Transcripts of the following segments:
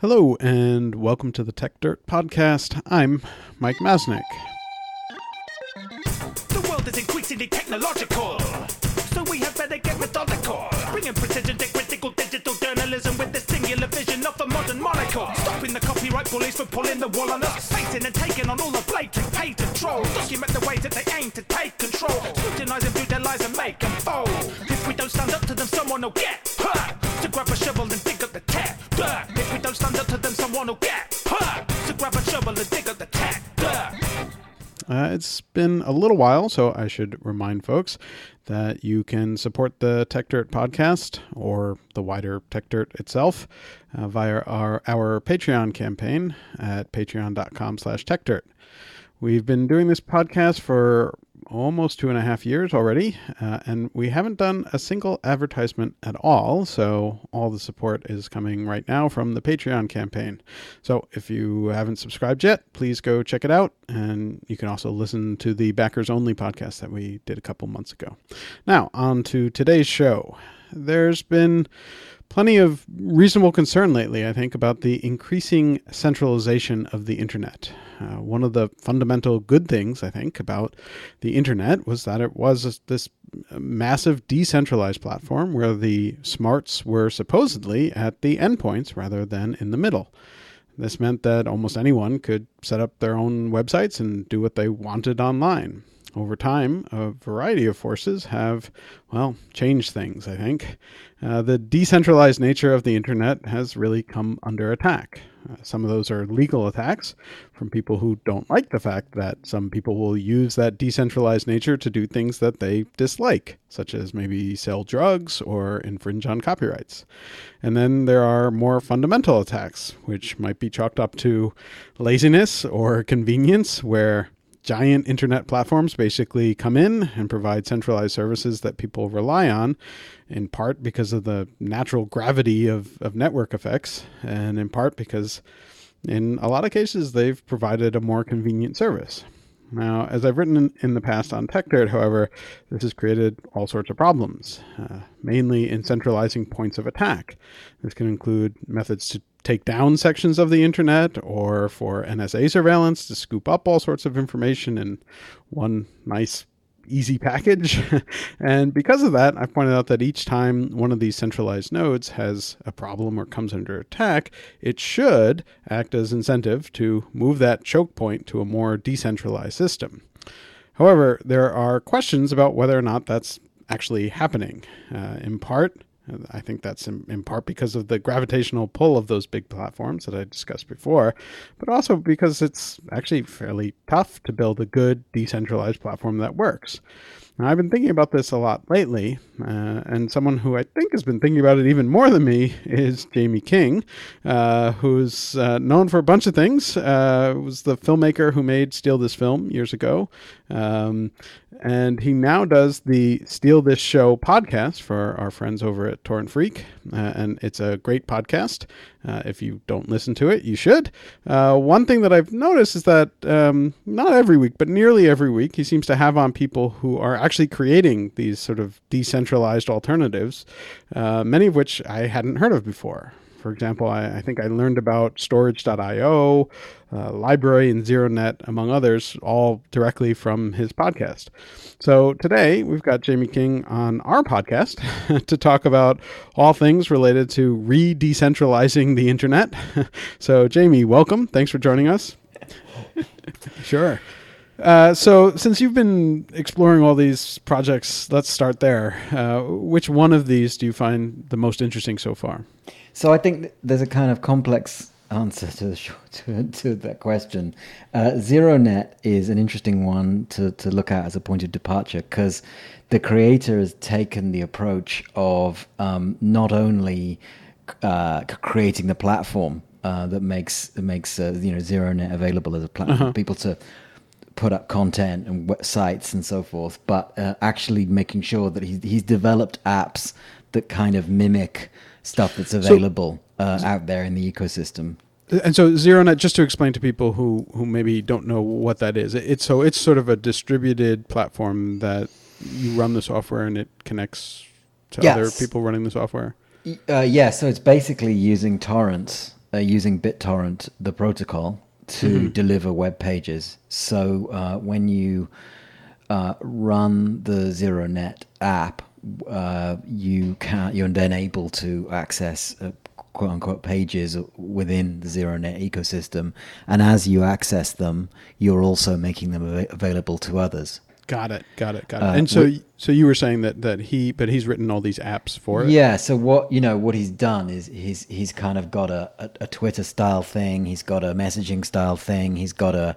Hello, and welcome to the Tech Dirt Podcast. I'm Mike Masnick. The world is increasingly technological, so we have better get methodical. Bringing precision to critical digital journalism with the singular vision of modern monocle. Stopping the copyright bullies from pulling the wool on us. And taking on all the blatant. Document the ways that they aim to take control. Scrutinize and make them fold. If we don't stand up to them, someone will get To grab a shovel and dig up the tech dirt. If we don't stand up to them, someone will get hurt. To grab a shovel and dig up the dirt. Uh, it's been a little while, so I should remind folks that you can support the Tech Dirt podcast or the wider Tech Dirt itself uh, via our, our Patreon campaign at patreon.com slash techdirt. We've been doing this podcast for almost two and a half years already, uh, and we haven't done a single advertisement at all. So all the support is coming right now from the Patreon campaign. So if you haven't subscribed yet, please go check it out, and you can also listen to the Backers Only podcast that we did a couple months ago. Now on to today's show. There's been plenty of reasonable concern lately, I think, about the increasing centralization of the internet. Uh, one of the fundamental good things, I think, about the internet was that it was this massive decentralized platform where the smarts were supposedly at the endpoints rather than in the middle. This meant that almost anyone could set up their own websites and do what they wanted online over time, a variety of forces have, well, changed things, I think. Uh, the decentralized nature of the internet has really come under attack. Uh, some of those are legal attacks from people who don't like the fact that some people will use that decentralized nature to do things that they dislike, such as maybe sell drugs or infringe on copyrights. And then there are more fundamental attacks, which might be chalked up to laziness or convenience, where giant internet platforms basically come in and provide centralized services that people rely on, in part because of the natural gravity of, of network effects, and in part because in a lot of cases they've provided a more convenient service. Now, as I've written in, in the past on TechDirt, however, this has created all sorts of problems, uh, mainly in centralizing points of attack. This can include methods to take down sections of the internet or for NSA surveillance to scoop up all sorts of information in one nice easy package. and because of that, I've pointed out that each time one of these centralized nodes has a problem or comes under attack, it should act as incentive to move that choke point to a more decentralized system. However, there are questions about whether or not that's actually happening. Uh, in part, I think that's in, in, part because of the gravitational pull of those big platforms that I discussed before, but also because it's actually fairly tough to build a good decentralized platform that works. Now, I've been thinking about this a lot lately, uh, and someone who I think has been thinking about it even more than me is Jamie King, uh, who's uh, known for a bunch of things. Uh, was the filmmaker who made Steal This Film years ago, um, and he now does the Steal This Show podcast for our friends over at Torrent Freak, uh, and it's a great podcast. Uh, if you don't listen to it, you should. One thing that I've noticed is that um, not every week, but nearly every week, he seems to have on people who are actually creating these sort of decentralized alternatives, uh, many of which I hadn't heard of before. For example, I, I think I learned about Storj.io, uh, LBRY, and ZeroNet, among others, all directly from his podcast. So today we've got Jamie King on our podcast to talk about all things related to re decentralizing the internet. so, Jamie, welcome. Thanks for joining us. sure. Uh, so, since you've been exploring all these projects, let's start there. Uh, which one of these do you find the most interesting so far? So I think there's a kind of complex answer to the to, to that question. Uh, ZeroNet is an interesting one to to look at as a point of departure because the creator has taken the approach of um, not only uh, creating the platform uh, that makes makes uh, you know ZeroNet available as a platform uh-huh. for people to put up content and sites and so forth, but uh, actually making sure that he's, he's developed apps that kind of mimic stuff that's available so, uh, out there in the ecosystem. And so ZeroNet, just to explain to people who, who maybe don't know what that is, it's so it's sort of a distributed platform that you run the software and it connects to yes. other people running the software. Uh, yeah, so it's basically using torrents uh, using BitTorrent, the protocol, to deliver web pages. So uh, when you uh, run the ZeroNet app, uh, you can you're then able to access uh, quote unquote pages within the ZeroNet ecosystem, and as you access them, you're also making them av- available to others. Got it. Got it. Got it. Uh, and so, we- so you were saying that that he, but he's written all these apps for it. Yeah. So what you know, what he's done is he's he's kind of got a, a, a Twitter style thing. He's got a messaging style thing. He's got a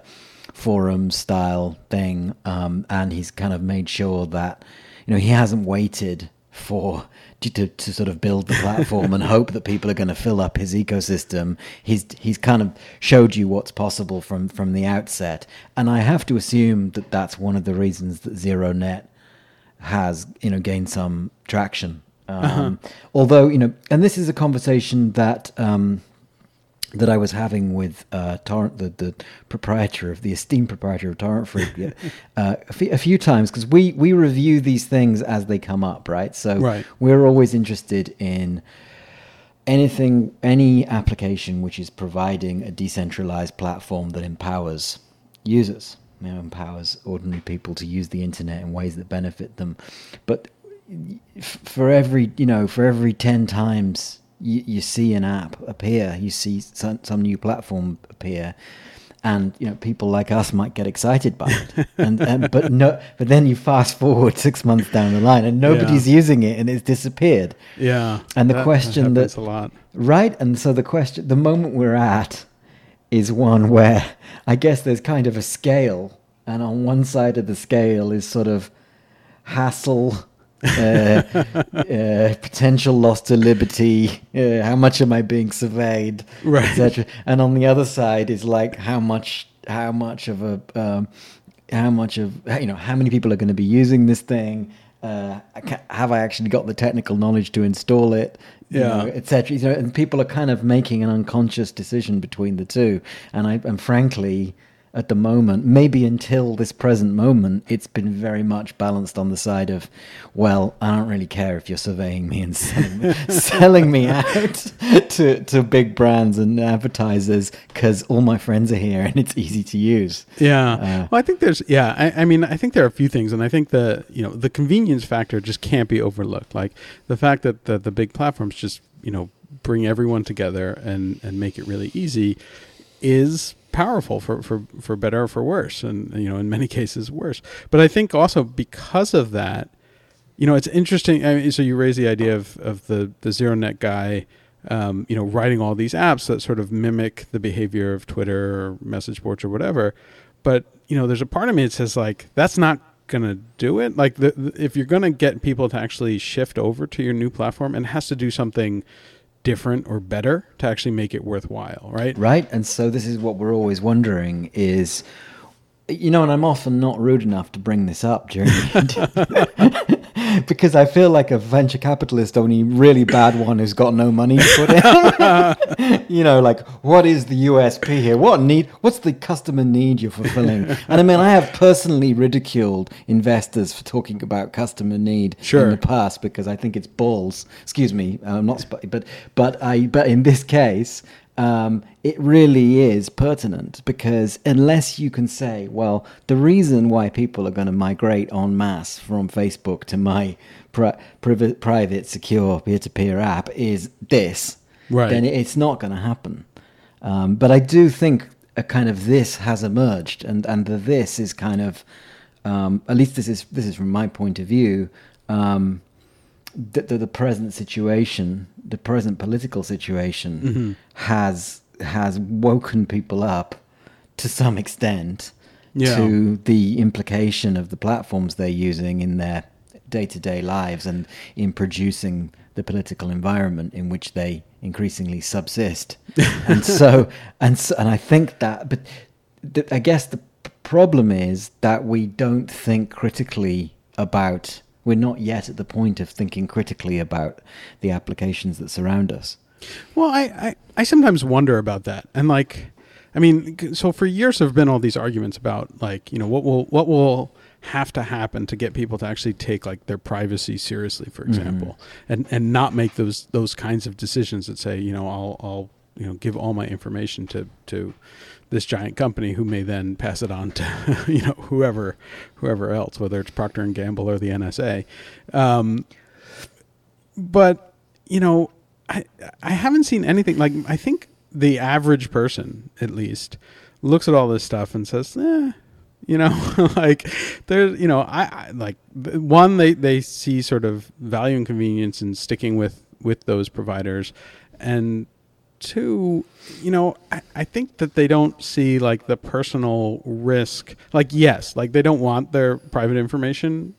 forum style thing, um, and he's kind of made sure that you know he hasn't waited for to, to, to sort of build the platform and hope that people are going to fill up his ecosystem. He's he's kind of showed you what's possible from from the outset, and I have to assume that that's one of the reasons that zero net has you know gained some traction. Um, Although you know, and this is a conversation that um, that I was having with uh, Torrent, the, the proprietor of the esteemed proprietor of Torrent Freak, uh, a, few, a few times because we we review these things as they come up, right? So Right. we're always interested in anything, any application which is providing a decentralized platform that empowers users, you know, empowers ordinary people to use the internet in ways that benefit them. But for every, you know, for every 10 times you, you see an app appear, you see some, some new platform appear. And you know, people like us might get excited by it, and, and but no, but then you fast forward six months down the line, and nobody's using it, and it's disappeared. Yeah. And the That- question that that- a lot. Right. And so the question, the moment we're at is one where I guess there's kind of a scale. And on one side of the scale is sort of hassle, uh, uh, potential loss to liberty, uh, how much am I being surveyed, Right. etc. And on the other side is like how much, how much of a, um, how much of, you know, how many people are going to be using this thing? Uh, have I actually got the technical knowledge to install it? Yeah. etc. You know, and people are kind of making an unconscious decision between the two. And I, and frankly, at the moment, maybe until this present moment, it's been very much balanced on the side of, well, I don't really care if you're surveying me and selling me, selling me out to to big brands and advertisers because all my friends are here and it's easy to use. Yeah. Uh, well, I think there's, yeah, I, I mean, I think there are a few things, and I think the, you know, the convenience factor just can't be overlooked. Like the fact that the, the big platforms just, you know, bring everyone together and, and make it really easy is powerful for, for, for better or for worse. And, you know, in many cases, worse. But I think also because of that, you know, it's interesting. I mean, so you raise the idea of, of the, the zero net guy, um, you know, writing all these apps that sort of mimic the behavior of Twitter or message boards or whatever. But, you know, there's a part of me that says like, that's not to do it. Like the, the, if you're to get people to actually shift over to your new platform and has to do something different or better to actually make it worthwhile. Right. Right. And so this is what we're always wondering is, you know, and I'm often not rude enough to bring this up during the because I feel like a venture capitalist, only really bad one who's got no money to put in. you know, like what is the USP here? What need? What's the customer need you're fulfilling? And I mean, I have personally ridiculed investors for talking about customer need Sure. in the past because I think it's balls. Excuse me, I'm not, sp- but but I but in this case, um, it really is pertinent because unless you can say, well, the reason why people are going to migrate en masse from Facebook to my pri- private, secure peer-to-peer app is this, Right. then it's not going to happen. Um, but I do think a kind of this has emerged, and and the this is kind of, um, at least this is this is from my point of view. Um, the, the, the present situation, the present political situation, Mm-hmm. has has woken people up to some extent Yeah. to the implication of the platforms they're using in their day to day lives and in producing the political environment in which they increasingly subsist. and so, and so, and I think that, but th- I guess the problem is that we don't think critically about. We're not yet at the point of thinking critically about the applications that surround us. Well, I, I, I sometimes wonder about that. And like, I mean, so for years there have been all these arguments about like, you know, what will what will have to happen to get people to actually take like their privacy seriously, for mm-hmm. example, and and not make those those kinds of decisions that say, you know, I'll I'll you know give all my information to to this giant company who may then pass it on to you know whoever whoever else, whether it's Procter and Gamble or the NSA. Um, but you know, I I haven't seen anything like I think the average person at least looks at all this stuff and says, eh, you know, like there's, you know, I, I like one they they see sort of value and convenience in sticking with with those providers, and two, you know, I, I think that they don't see like the personal risk. Like yes, like they don't want their private information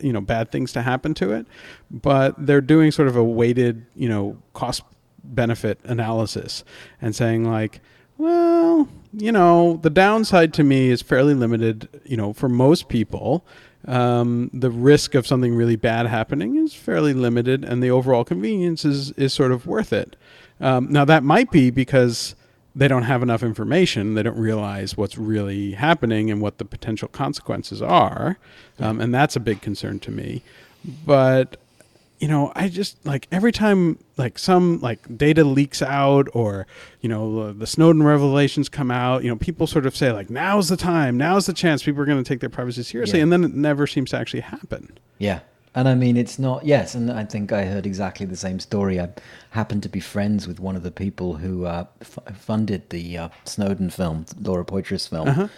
you know bad things to happen to it but they're doing sort of a weighted you know cost benefit analysis and saying like well you know the downside to me is fairly limited you know for most people um, the risk of something really bad happening is fairly limited and the overall convenience is is sort of worth it um, now that might be because they don't have enough information. They don't realize what's really happening and what the potential consequences are, um, and that's a big concern to me. But you know, I just like every time like some like data leaks out or you know the Snowden revelations come out, you know, people sort of say like now's the time, now's the chance. People are going to take their privacy seriously, Yeah. and then it never seems to actually happen. Yeah. And I mean, it's not, yes, and I think I heard exactly the same story. I happened to be friends with one of the people who uh, f- funded the uh, Snowden film, Laura Poitras film, Uh-huh.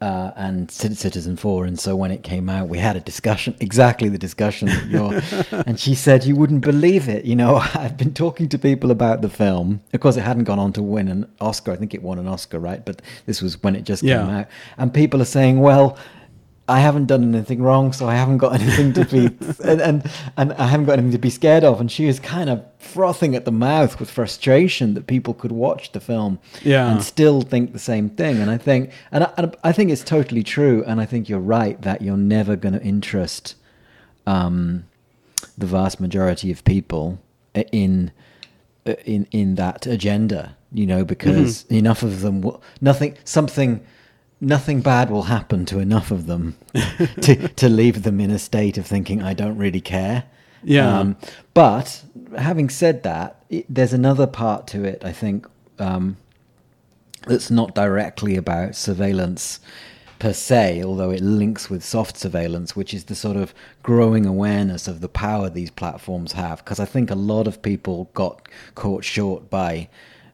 uh, and Citizenfour. And so when it came out, we had a discussion, exactly the discussion that you're, and she said, You wouldn't believe it. You know, I've been talking to people about the film. Of course, it hadn't gone on to win an Oscar. I think it won an Oscar, right? But this was when it just Yeah. came out. And people are saying, Well, I haven't done anything wrong, so I haven't got anything to be and, and and I haven't got anything to be scared of. And she was kind of frothing at the mouth with frustration that people could watch the film Yeah. and still think the same thing. And I think and I, I think it's totally true. And I think you're right that you're never going to interest um, the vast majority of people in in in that agenda. You know, because enough of them, nothing, something nothing bad will happen to enough of them to to leave them in a state of thinking I don't really care. Yeah. but having said that, it, there's another part to it. I think um, that's not directly about surveillance per se, although it links with soft surveillance, which is the sort of growing awareness of the power these platforms have. Because I think a lot of people got caught short by,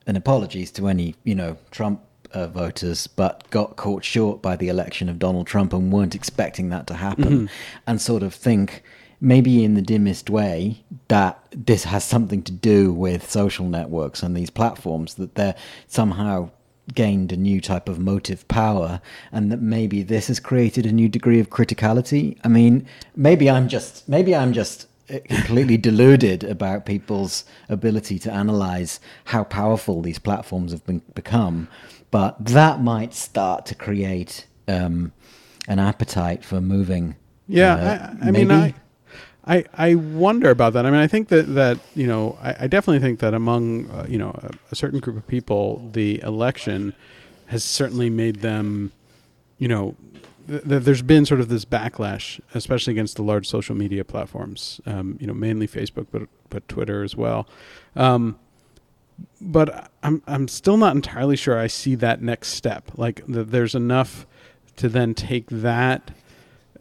and apologies to any you know Trump uh, voters, but got caught short by the election of Donald Trump and weren't expecting that to happen, and sort of think maybe in the dimmest way that this has something to do with social networks and these platforms that they're somehow gained a new type of motive power and that maybe this has created a new degree of criticality. I mean maybe i'm just maybe i'm just uh, completely deluded about people's ability to analyze how powerful these platforms have been, become but that might start to create um, an appetite for moving Yeah, uh, I, I mean? I, I, I wonder about that. I mean, I think that that you know, I, I definitely think that among uh, you know a, a certain group of people, the election has certainly made them, you know, th- th- there's been sort of this backlash, especially against the large social media platforms. Um, you know, mainly Facebook, but but Twitter as well. Um, but I'm I'm still not entirely sure I see that next step. Like th- there's enough to then take that,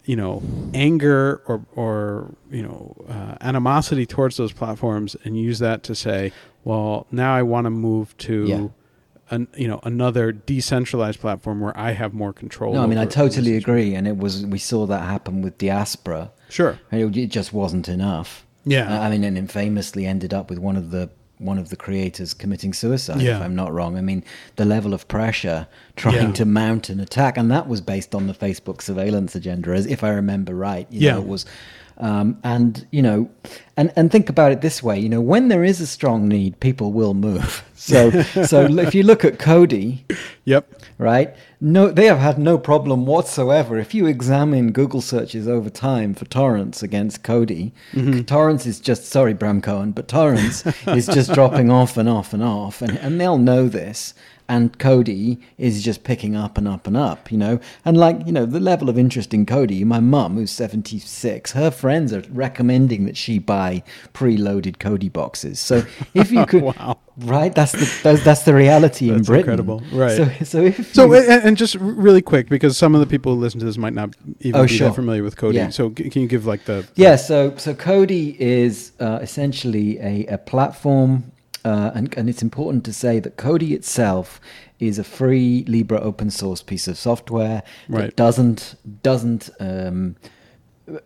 you know, anger or or you know uh, animosity towards those platforms and use that to say, well, now I want to move to. Yeah. An, you know another decentralized platform where I have more control. No, I mean I totally agree, and it was we saw that happen with Diaspora. Sure. It, it just wasn't enough. Yeah. I mean, and it famously ended up with one of the one of the creators committing suicide. Yeah. If I'm not wrong, I mean the level of pressure trying Yeah. to mount an attack, and that was based on the Facebook surveillance agenda, as if I remember right. You Yeah. know, it was. Um, and you know, and and think about it this way. You know, when there is a strong need, people will move. So so if you look at Kodi, Yep. right? no, they have had no problem whatsoever. If you examine Google searches over time for torrents against Kodi, torrents is just sorry, Bram Cohen, but torrents is just dropping off and off and off, and and they'll know this. And Kodi is just picking up and up and up, you know. And like, you know, the level of interest in Kodi, my mum, who's 76, her friends are recommending that she buy preloaded Kodi boxes. So if you could, Wow. right, that's the that's, that's the reality in Britain. incredible. Right. So, so if So, you- and, and just really quick, because some of the people who listen to this might not even Oh, be sure. that familiar with Kodi. Yeah. So, can you give like the Yeah, so so Kodi is uh, essentially a, a platform, uh, and and it's important to say that Kodi itself is a free libre open source piece of software Right. that doesn't doesn't um,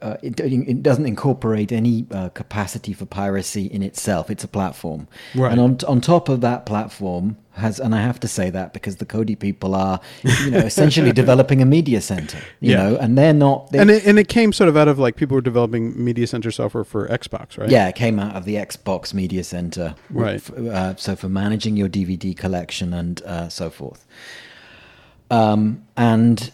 uh, it, it doesn't incorporate any uh, capacity for piracy in itself. It's a platform, Right. and on on top of that platform has, and I have to say that because the Kodi people are, you know, essentially developing a media center, you Yeah. know, and they're not. They, and it, and it came sort of out of like people were developing media center software for Xbox, right? Yeah, it came out of the Xbox Media Center. Right. Uh, so for managing your DVD collection and uh, so forth. Um, and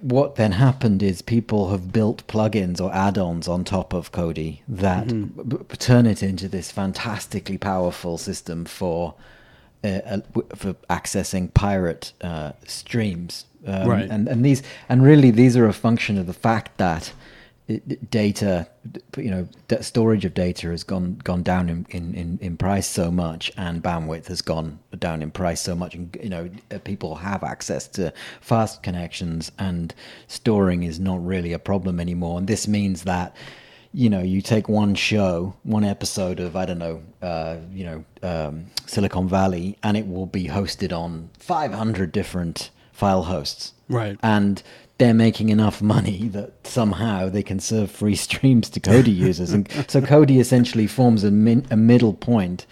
what then happened is people have built plugins or add-ons on top of Kodi that Mm-hmm. b- turn it into this fantastically powerful system for uh, for accessing pirate uh, streams. Um, Right. And and these and really these are a function of the fact that data, you know, storage of data has gone gone down in, in, in, in price so much, and bandwidth has gone down in price so much, and you know, uh, people have access to fast connections, and storing is not really a problem anymore. And this means that, you know, you take one show, one episode of I don't know, uh, you know, um, Silicon Valley, and it will be hosted on 500 different file hosts Right. and they're making enough money that somehow they can serve free streams to Kodi users. And so Kodi essentially forms a, min- a middle point,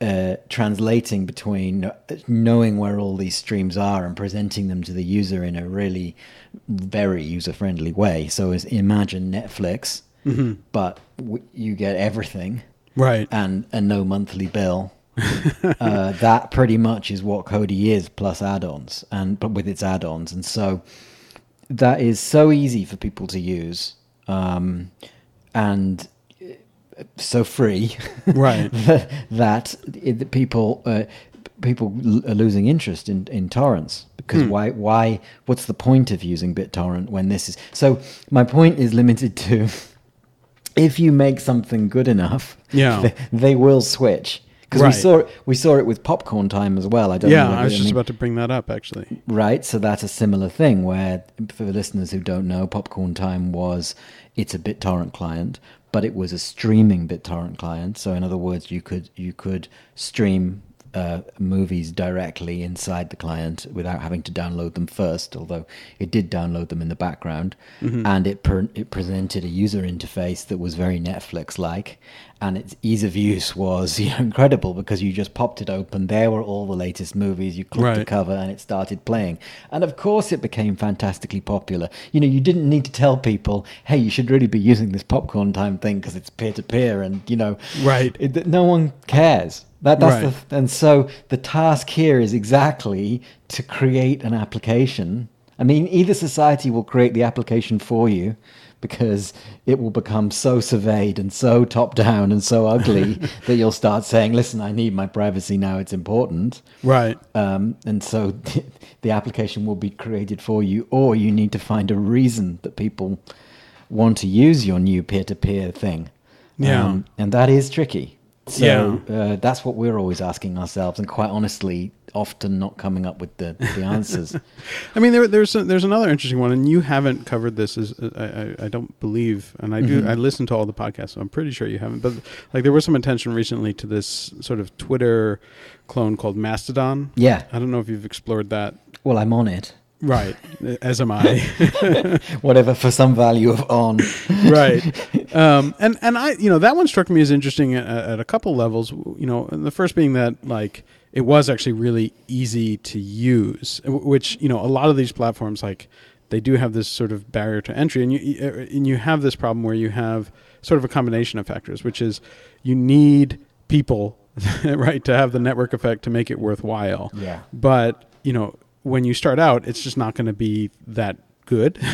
uh, translating between knowing where all these streams are and presenting them to the user in a really very user friendly way. So as imagine Netflix, but w- you get everything Right. and a no monthly bill. uh, that pretty much is what Kodi is plus add-ons and but with its add-ons and so that is so easy for people to use um, and uh, so free Right. that it, people uh, people l- are losing interest in, in torrents because Hmm. why why what's the point of using BitTorrent when this is so my point is limited to if you make something good enough Yeah. they, they will switch because Right. we saw it, we saw it with popcorn time as well. I don't yeah, know I was just mean- about to bring that up actually. Right, so that's a similar thing where, for the listeners who don't know, Popcorn Time was it's a BitTorrent client, but it was a streaming BitTorrent client. So in other words, you could you could stream uh, movies directly inside the client without having to download them first. Although it did download them in the background, and it it presented a user interface that was very Netflix like, and its ease of use was you know, incredible because you just popped it open. There were all the latest movies. You clicked the cover and it started playing. And of course, it became fantastically popular. You know, you didn't need to tell people, hey, you should really be using this popcorn time thing because it's peer to peer, and you know, Right. it, no one cares. That that's Right. the, and so the task here is exactly to create an application. I mean, either society will create the application for you because it will become so surveyed and so top down and so ugly that you'll start saying, "Listen, I need my privacy now. It's important." Right. um, and so the application will be created for you, or you need to find a reason that people want to use your new peer-to-peer thing. Yeah. Um, and that is tricky. So Yeah. uh, that's what we're always asking ourselves, and quite honestly, often not coming up with the, the answers. I mean, there, there's a, there's another interesting one, and you haven't covered this. As I, I, I don't believe, and I do. Mm-hmm. I listen to all the podcasts, so I'm pretty sure you haven't. But like, there was some attention recently to this sort of Twitter clone called Mastodon. yeah. I don't know if you've explored that. Well, I'm on it. Right, as am I. Whatever for some value of on. right um and and i you know that one struck me as interesting at, at a couple levels you know the first being that like it was actually really easy to use which you know a lot of these platforms like they do have this sort of barrier to entry and you uh, and you have this problem where you have sort of a combination of factors which is you need people right to have the network effect to make it worthwhile Yeah. but you know when you start out, it's just not going to be that good.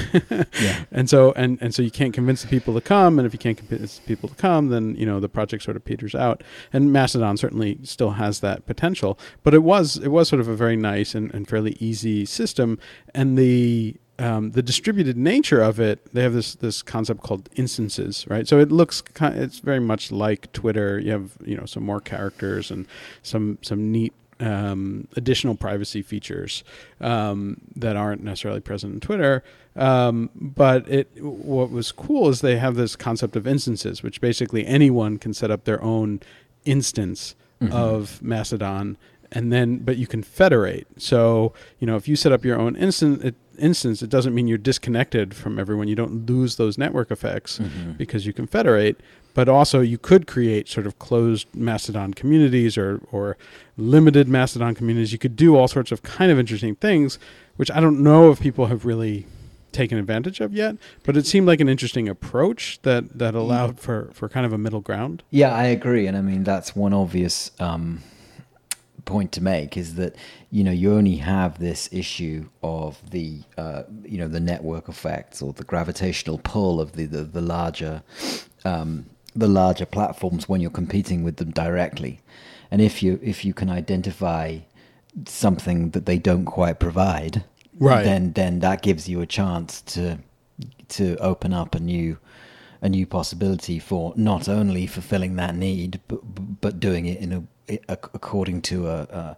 Yeah. And so and and so you can't convince the people to come, and if you can't convince people to come, then you know the project sort of peters out. And Mastodon certainly still has that potential, but it was it was sort of a very nice and, and fairly easy system, and the um, the distributed nature of it, they have this this concept called instances, right? So it looks it's very much like Twitter. You have you know some more characters and some some neat um, additional privacy features um, that aren't necessarily present in Twitter. Um, but it what was cool is they have this concept of instances, which basically anyone can set up their own instance of Mastodon, and then but you can federate. So you know if you set up your own instant it, instance, it doesn't mean you're disconnected from everyone. You don't lose those network effects because you can federate. But also, you could create sort of closed Mastodon communities or or limited Mastodon communities. You could do all sorts of kind of interesting things, which I don't know if people have really taken advantage of yet. But it seemed like an interesting approach that that allowed for for kind of a middle ground. Yeah, I agree, and I mean that's one obvious um, point to make is that you know you only have this issue of the uh, you know the network effects or the gravitational pull of the the, the larger um, the larger platforms when you're competing with them directly, and if you if you can identify something that they don't quite provide, Right. then then that gives you a chance to to open up a new a new possibility for not only fulfilling that need but but doing it in a, a according to a a,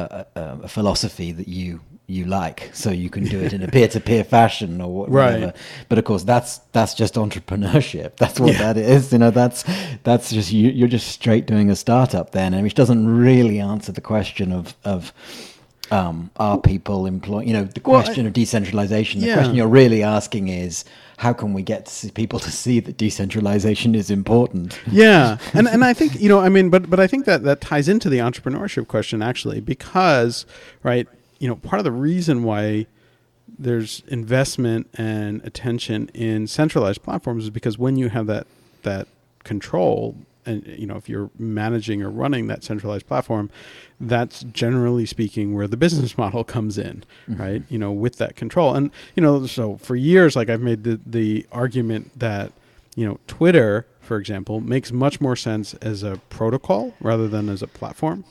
a a a philosophy that you you like so you can do it in a peer-to-peer fashion or wha- Right. whatever but of course that's that's just entrepreneurship that's what that is you know that's that's just you, you're just straight doing a startup then and which doesn't really answer the question of of um, are people employing? You know, the Well, question I- of decentralization. The Yeah. question you're really asking is, how can we get to people to see that decentralization is important? yeah and and i think you know i mean but but i think that that ties into the entrepreneurship question actually because right you know part of the reason why there's investment and attention in centralized platforms is because when you have that that control and you know if you're managing or running that centralized platform that's generally speaking where the business model comes in mm-hmm. right? You know with that control. And you know so for years like i've made the the argument that you know twitter for example makes much more sense as a protocol rather than as a platform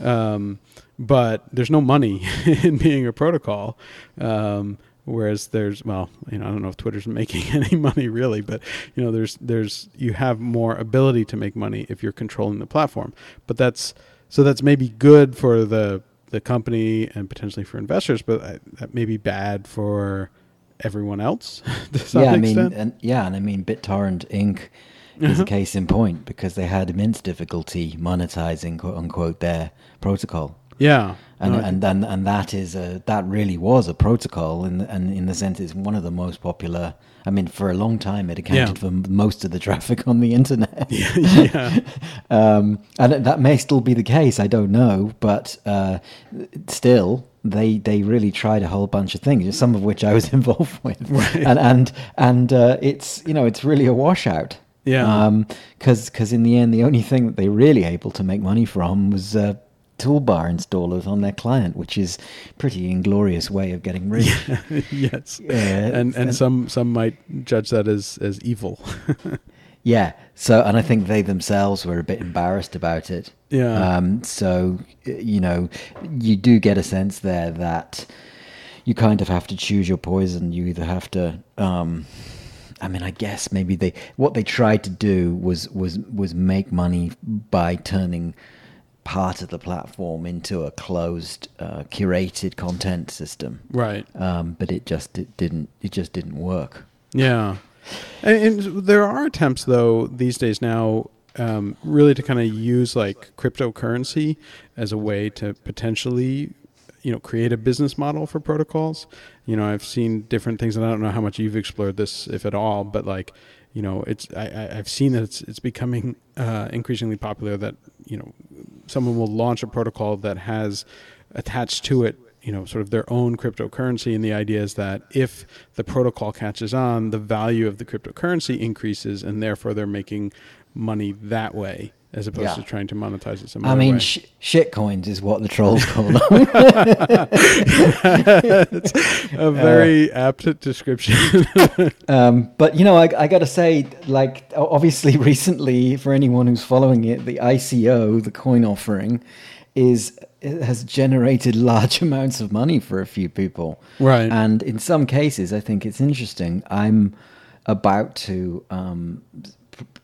um, but there's no money in being a protocol. Um, whereas there's well, you know, I don't know if Twitter's making any money really, but you know, there's there's you have more ability to make money if you're controlling the platform. But that's so that's maybe good for the the company and potentially for investors, but I, that may be bad for everyone else. yeah, I mean, and yeah, and I mean, BitTorrent Inc. is a case in point because they had immense difficulty monetizing "quote unquote" their protocol. yeah, and No, and and and that is a that really was a protocol, and and in the sense it's one of the most popular. I mean, for a long time, it accounted Yeah. for most of the traffic on the internet. yeah, um, and that may still be the case. I don't know, but uh, still, they they really tried a whole bunch of things, some of which I was involved with, and and and uh, it's you know it's really a washout. Yeah. because because in the end, the only thing that they were really able to make money from was. Uh, toolbar installers on their client which is pretty inglorious way of getting rich yes, and and- some some might judge that as as evil. Yeah. So, and I think they themselves were a bit embarrassed about it. Yeah. Um, so, you know, you do get a sense there that you kind of have to choose your poison. You either have to, um, I mean, I guess maybe they what they tried to do was was was make money by turning part of the platform into a closed, uh, curated content system. right. Um, but it just it didn't it just didn't work. Yeah, and, and there are attempts though these days now, um, really to kind of use like cryptocurrency as a way to potentially, you know, create a business model for protocols. You know, I've seen different things, and I don't know how much you've explored this, if at all, but like, you know, it's I, I've seen that it's it's becoming uh, increasingly popular that you know someone will launch a protocol that has attached to it you know sort of their own cryptocurrency and the idea is that if the protocol catches on the value of the cryptocurrency increases and therefore they're making money that way as opposed Yeah. to trying to monetize it some I mean, sh- shit coins is what the trolls call them. a very apt description. Um, but you know, I, I got to say, like, obviously, recently, for anyone who's following it, the ICO, the coin offering, is has generated large amounts of money for a few people. Right. And in some cases, I think it's interesting. I'm about to um,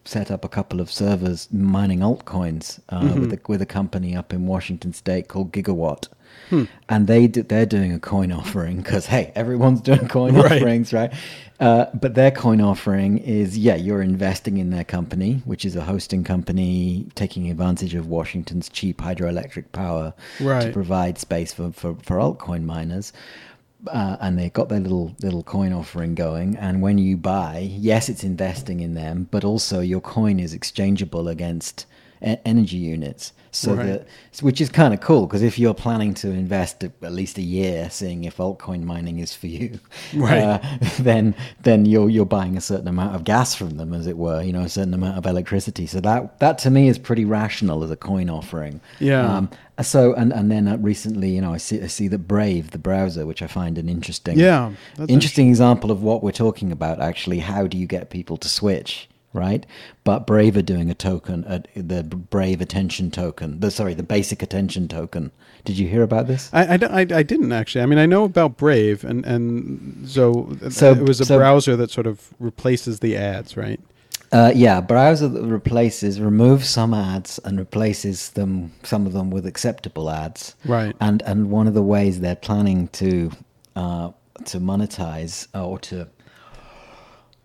set up a couple of servers mining altcoins uh, Mm-hmm. with a, with a company up in Washington State called Gigawatt. Hmm. And they do, they're doing a coin offering because hey, everyone's doing coin Right. offerings, right? Uh, but their coin offering is yeah, you're investing in their company, which is a hosting company taking advantage of Washington's cheap hydroelectric power to provide space for, for, for altcoin miners. Uh, and they've got their little little coin offering going. And when you buy, yes, it's investing in them, but also your coin is exchangeable against energy units. So Right. that which is kind of cool because if you're planning to invest at least a year, seeing if altcoin mining is for you, Right. uh, then then you're you're buying a certain amount of gas from them, as it were, you know, a certain amount of electricity. So that that to me is pretty rational as a coin offering. Yeah. Um, so and and then uh, recently, you know, I see I see that Brave, the browser, which I find an interesting, Yeah, that's interesting example of what we're talking about. Actually, how do you get people to switch? Right, but Brave are doing a token, uh, the Brave Attention Token. The sorry, the Basic Attention Token. Did you hear about this? I, I, don't- I, I didn't actually. I mean, I know about Brave, and, and so, So- it was a so- browser that sort of replaces the ads, right? Uh, yeah, browser that replaces, removes some ads and replaces them, some of them with acceptable ads. Right. And and one of the ways they're planning to uh, to monetize or to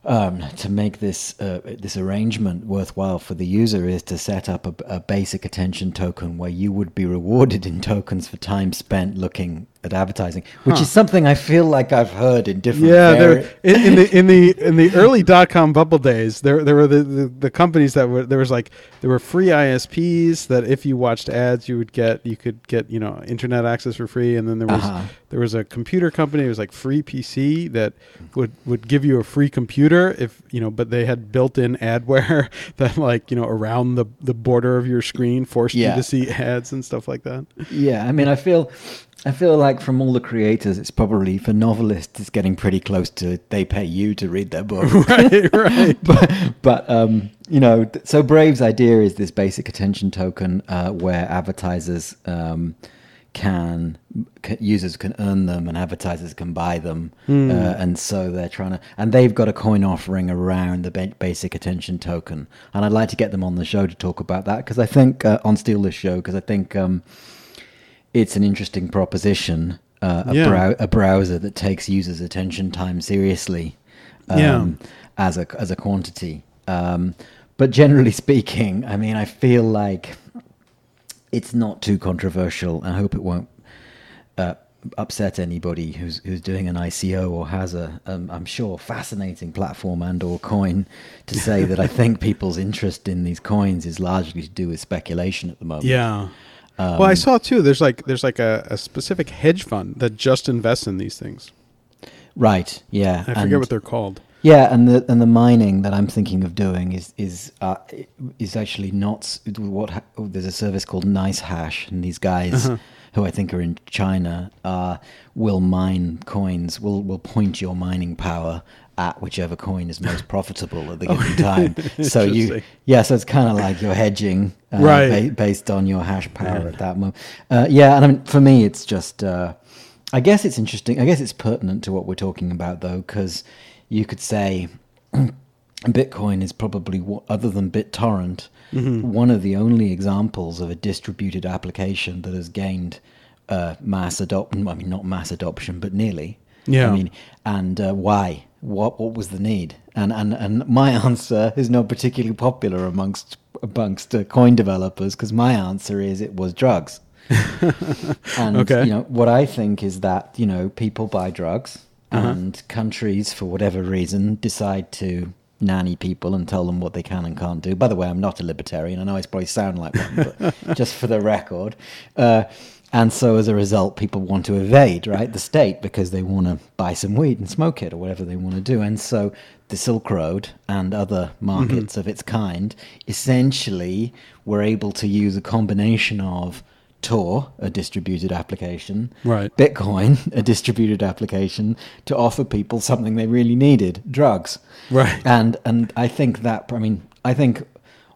um, to make this uh, this arrangement worthwhile for the user is to set up a, a basic attention token where you would be rewarded in tokens for time spent looking at advertising, which Huh. is something I feel like I've heard in different. Yeah, there in, in the in the in the early dot com bubble days, there there were the, the, the companies that were there was like there were free ISPs that if you watched ads you would get you could get you know internet access for free, and then there was Uh-huh. there was a computer company it was like Free PC that would would give you a free computer if you know, but they had built in adware that like you know around the the border of your screen forced Yeah. you to see ads and stuff like that. Yeah, I mean, I feel, I feel like from all the creators, it's probably for novelists, it's getting pretty close to they pay you to read their book. right, right. but but um, you know, so Brave's idea is this basic attention token uh, where advertisers um, can c- users can earn them and advertisers can buy them, Hmm. uh, and so they're trying to and they've got a coin offering around the ba- basic attention token, and I'd like to get them on the show to talk about that because I think uh, on Steal This Show because I think. Um, it's an interesting proposition. Uh, a, Yeah. brow- a browser that takes users' attention time seriously um, Yeah. as a as a quantity. Um, but generally speaking, I mean, I feel like it's not too controversial. I hope it won't uh, upset anybody who's who's doing an ICO or has a, um, I'm sure, fascinating platform and or coin to say that I think people's interest in these coins is largely to do with speculation at the moment. Yeah. Um, well, I saw too. There's like there's like a, a specific hedge fund that just invests in these things. Right. Yeah. I and- forget what they're called. Yeah, and the and the mining that I'm thinking of doing is is uh, is actually not what ha- oh, there's a service called Nice Hash, and these guys Uh-huh. who I think are in China uh, will mine coins. Will will point your mining power at whichever coin is most profitable at the given time. So you yeah, so it's kind of like you're hedging uh, Right. ba- based on your hash power at that moment. Uh, yeah, and I mean for me it's just. Uh, I guess it's interesting. I guess it's pertinent to what we're talking about, though, because you could say Bitcoin is probably, other than BitTorrent, Mm-hmm. one of the only examples of a distributed application that has gained uh, mass adoption. I mean, not mass adoption, but nearly. Yeah. I mean, and uh, why? What what was the need? And and and my answer is not particularly popular amongst amongst uh, coin developers because my answer is it was drugs. and Okay. you know what I think is that you know people buy drugs Uh-huh. and countries for whatever reason decide to nanny people and tell them what they can and can't do. By the way, I'm not a libertarian. I know I probably sound like one, but just for the record. Uh, and so as a result, people want to evade, right, the state because they want to buy some weed and smoke it or whatever they want to do. And so the Silk Road and other markets mm-hmm. of its kind essentially were able to use a combination of Tor, a distributed application, Right. Bitcoin, a distributed application, to offer people something they really needed, drugs. Right. And and I think that I mean I think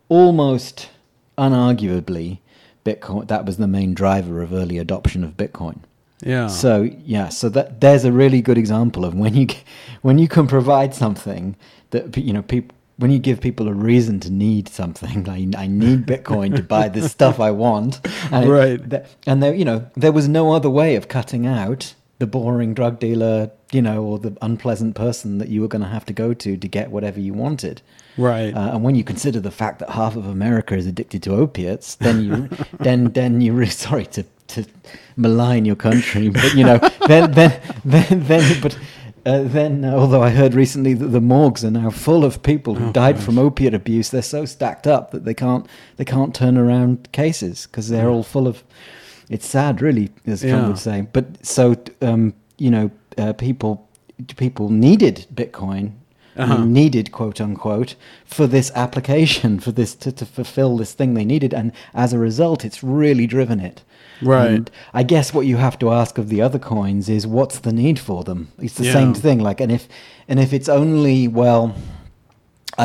almost unarguably Bitcoin that was the main driver of early adoption of Bitcoin. Yeah. So yeah, so that there's a really good example of when you when you can provide something that you know people when you give people a reason to need something like I need Bitcoin to buy this stuff I want, and Right. that- and there you know there was no other way of cutting out the boring drug dealer, you know, or the unpleasant person that you were going to have to go to to get whatever you wanted. Right. Uh, and when you consider the fact that half of America is addicted to opiates, then you then then you're really sorry to, to malign your country, but you know then then then then but. Uh, then, uh, although I heard recently that the morgues are now full of people who Oh, died from opiate abuse, they're so stacked up that they can't they can't turn around cases because they're all full of. It's sad, really, as Trump Yeah. would say. But so um, you know, uh, people people needed Bitcoin Uh-huh. needed quote unquote for this application for this to, to fulfill this thing they needed and as a result it's really driven it Right. and i guess what you have to ask of the other coins is what's the need for them it's the Yeah. same thing like and if and if it's only well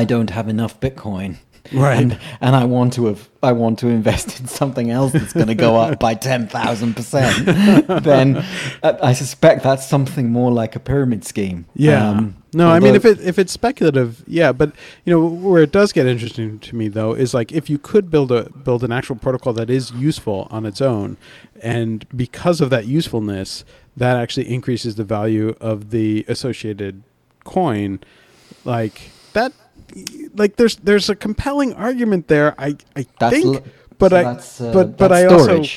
i don't have enough bitcoin Right. and, and I want to have, I want to invest in something else that's going to go up by ten thousand percent. Then uh, I suspect that's something more like a pyramid scheme. Yeah. Um, no, I mean if it if it's speculative, yeah, but you know where it does get interesting to me though is like if you could build a build an actual protocol that is useful on its own, and because of that usefulness, that actually increases the value of the associated coin, like that. Like there's there's a compelling argument there. I I That's think, l- but so I uh, but but I that's also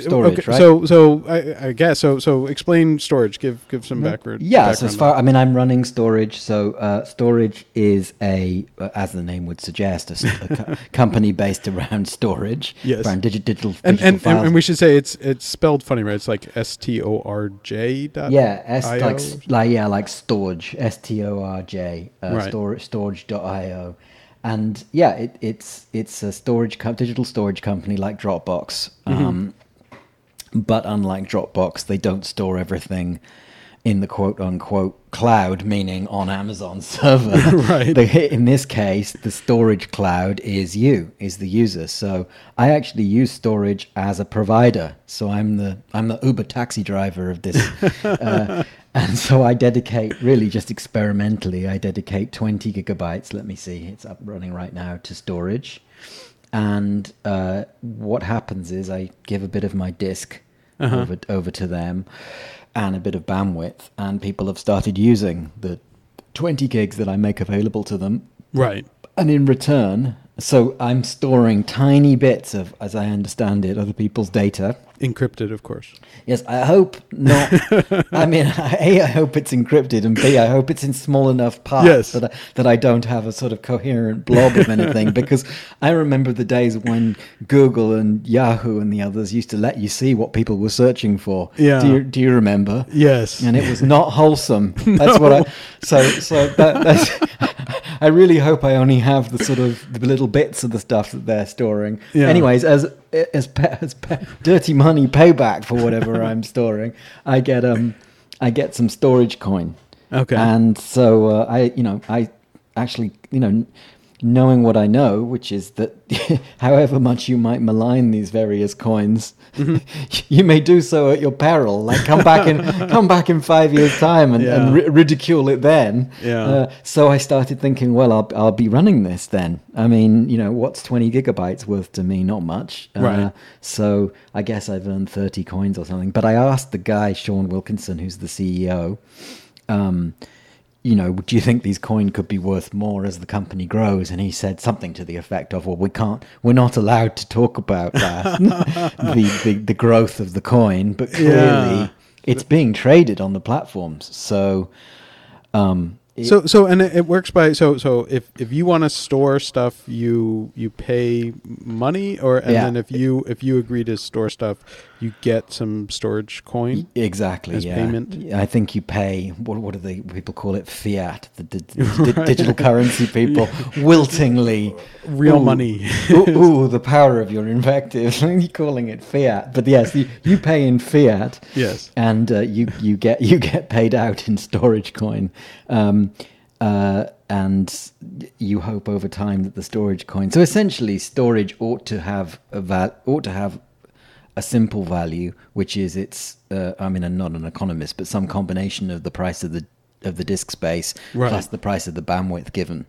Storj. Okay, right? So so I, I guess so so explain Storj. Give give some backward. Mm-hmm. Yeah, so as far I mean, I'm running Storj. So uh, Storj is a, uh, as the name would suggest, a, co- company based around storage, Yes. around digi- digital, and digital and, and and we should say it's it's spelled funny, right? It's like S T O R J dot. yeah, S like like yeah, like storage, S T O R J, uh, Right. Storj Storj.io, and yeah, it, it's it's a storage co- digital storage company like Dropbox. Mm-hmm. But unlike Dropbox, they don't store everything in the quote unquote cloud, meaning on Amazon server. Right. The, in this case, the storage cloud is you, is the user. So I actually use Storj as a provider. So I'm the I'm the Uber taxi driver of this. uh, and so I dedicate, really just experimentally, I dedicate 20 gigabytes. Let me see, it's up running right now to Storj. And uh, what happens is I give a bit of my disk Uh-huh. over over to them, and a bit of bandwidth, and people have started using the 20 gigs that I make available to them. Right. And in return, so I'm storing tiny bits of, as I understand it, other people's data. Encrypted, of course. Yes, I hope not. I mean, A, I hope it's encrypted, and B, I hope it's in small enough parts Yes. that, I, that I don't have a sort of coherent blob of anything. because I remember the days when Google and Yahoo and the others used to let you see what people were searching for. Yeah. Do you, do you remember? Yes. and it was not wholesome. That's what I. So so that, that's. I really hope I only have the sort of the little bits of the stuff that they're storing. Yeah. Anyways, as as as dirty money payback for whatever I'm storing, I get um I get some Storj coin. Okay. And so uh, I you know I actually you know knowing what I know, which is that however much you might malign these various coins, Mm-hmm. you may do so at your peril. Like come back in come back in five years' time and, and ri- ridicule it then. Yeah. Uh, so I started thinking, well, I'll I'll be running this then. I mean, you know, what's twenty gigabytes worth to me? Not much. Uh, Right. so I guess I've earned thirty coins or something. But I asked the guy Shawn Wilkinson, who's the CEO. Um, you know, do you think these coin could be worth more as the company grows? And he said something to the effect of, "Well, we can't, we're not allowed to talk about that, the, the the growth of the coin, but clearly Yeah. it's being traded on the platforms." So, um, it- so so and it, it works by so so if if you want to store stuff you you pay money or and Yeah. then if you if you agree to store stuff you get some Storj coin. Exactly. as yeah. payment? I think you pay. What, what do they people call it? Fiat. The, di- di- digital currency people wiltingly Real Ooh. money. ooh, ooh, the power of your invective. You're calling it fiat, but yes, you, you pay in fiat. Yes. and uh, you you get you get paid out in Storj coin, um, uh, and you hope over time that the Storj coin. So essentially, Storj ought to have a val- ought to have a simple value, which is it's. Uh, I mean, I'm not an economist, but some combination of the price of the of the disk space Right. plus the price of the bandwidth given.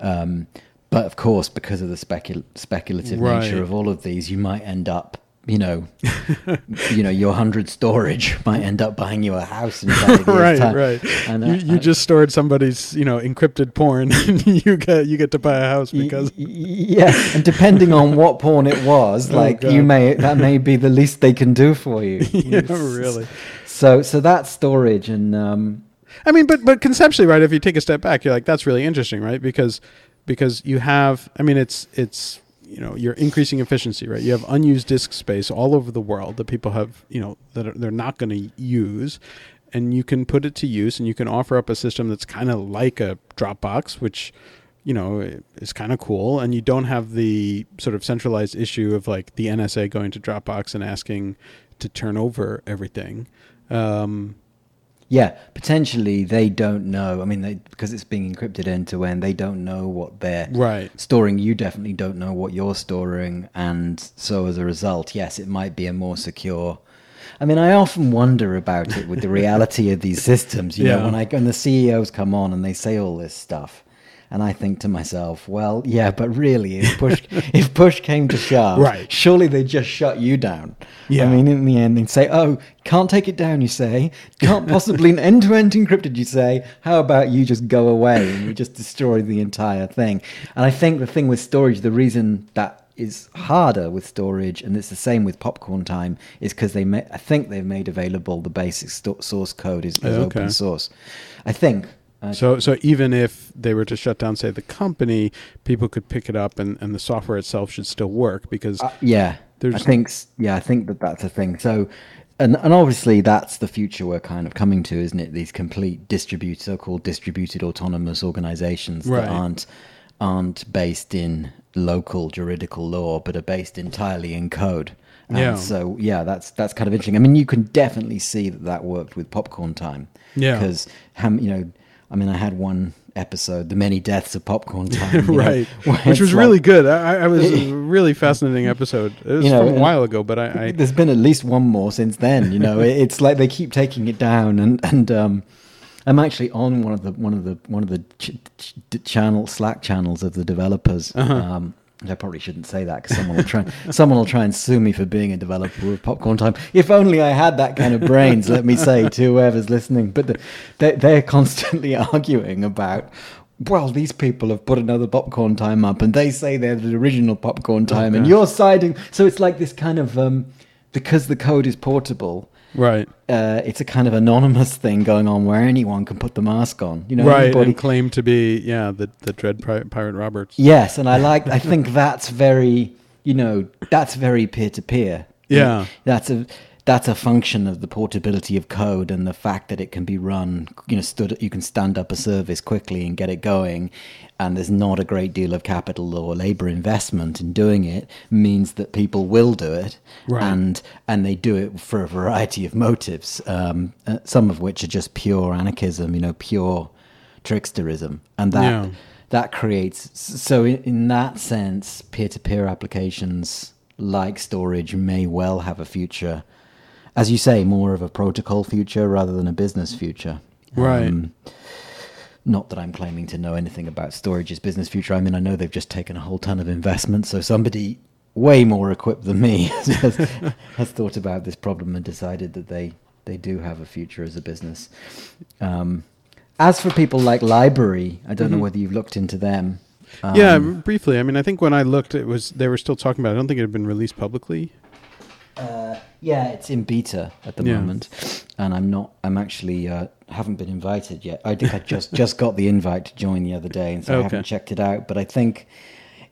Um, but of course, because of the specul- speculative Right. nature of all of these, you might end up, you know, you know, your hundred Storj might end up buying you a house in five years' right, time. right. And, you uh, you uh, just stored somebody's, you know, encrypted porn. and you get you get to buy a house because y- yeah, and depending on what porn it was, Oh, like God. you may that may be the least they can do for you. yeah, really. So so that's Storj, and um, I mean, but but conceptually, right? If you take a step back, you're like, that's really interesting, right? Because because you have, I mean, it's it's you know, you're increasing efficiency, right? You have unused disk space all over the world that people have, you know, that are, they're not going to use, and you can put it to use, and you can offer up a system that's kind of like a Dropbox, which you know is kind of cool, and you don't have the sort of centralized issue of like the NSA going to Dropbox and asking to turn over everything. Um, yeah, potentially they don't know. I mean, they, because it's being encrypted end to end, they don't know what they're right. storing. You definitely don't know what you're storing, and so as a result, yes, it might be a more secure. I mean, I often wonder about it with the reality of these systems. You Yeah. know, when I when the CEOs come on and they say all this stuff, and I think to myself, well, yeah, but really, if push if push came to shove, Right. surely they just shut you down. Yeah. I mean, in the end, they'd say, "Oh, can't take it down," you say. Can't possibly an end to end encrypted, you say. How about you just go away and you just destroy the entire thing? And I think the thing with Storj, the reason that is harder with Storj, and it's the same with popcorn time, is because they, ma- I think they've made available the basic sto- source code is, is Oh, okay. open source. I think. Uh, So, so even if they were to shut down, say, the company, people could pick it up, and, and the software itself should still work because Uh, yeah, There's- I think yeah, I think that that's a thing. So, and and obviously that's the future we're kind of coming to, isn't it? These complete distributed, so-called distributed autonomous organizations Right. that aren't aren't based in local juridical law, but are based entirely in code. And Yeah. So yeah, that's that's kind of interesting. I mean, you can definitely see that that worked with Popcorn Time. Yeah. Because you know, I mean, I had one episode, the many deaths of Popcorn Time, you know, right, which was like- really good. I, I was a really fascinating episode. It was You know, from a while ago, but I, I There's been at least one more since then. You know, it's like they keep taking it down, and and um, I'm actually on one of the one of the one of the ch- ch- channel Slack channels of the developers. Uh-huh. Um, I probably shouldn't say that because someone will try someone will try and sue me for being a developer of Popcorn Time. If only I had that kind of brains, let me say to whoever's listening. But the, they, they're constantly arguing about. Well, these people have put another popcorn time up, and they say they're the original popcorn time, and gosh. you're siding. So it's like this kind of um, because the code is portable. Right, Uh, it's a kind of anonymous thing going on where anyone can put the mask on. You know, right, anybody- and claim to be yeah the the Dread Pirate Roberts. Yes, and I like. I think that's very. You know, that's very peer to peer. Yeah. that's a that's a function of the portability of code and the fact that it can be run. You know, stood. You can stand up a service quickly and get it going, and there's not a great deal of capital or labor investment in doing it. Means that people will do it, Right. and and they do it for a variety of motives. Um, uh, some of which are just pure anarchism. You know, pure tricksterism, and that Yeah. that creates so in, in that sense peer-to-peer applications like Storj may well have a future as you say more of a protocol future rather than a business future Um, Right. not that i'm claiming to know anything about Storj's business future i mean i know they've just taken a whole ton of investment so somebody way more equipped than me has, has thought about this problem and decided that they they do have a future as a business um, as for people like LBRY i don't know whether you've looked into them Mm-hmm. yeah, Um, briefly. I mean, I think when I looked, it was they were still talking about. it. I don't think it had been released publicly. Uh, yeah, it's in beta at the Yeah. moment, and I'm not. I'm actually uh, haven't been invited yet. I think I just just got the invite to join the other day, and so I haven't checked it out. But I think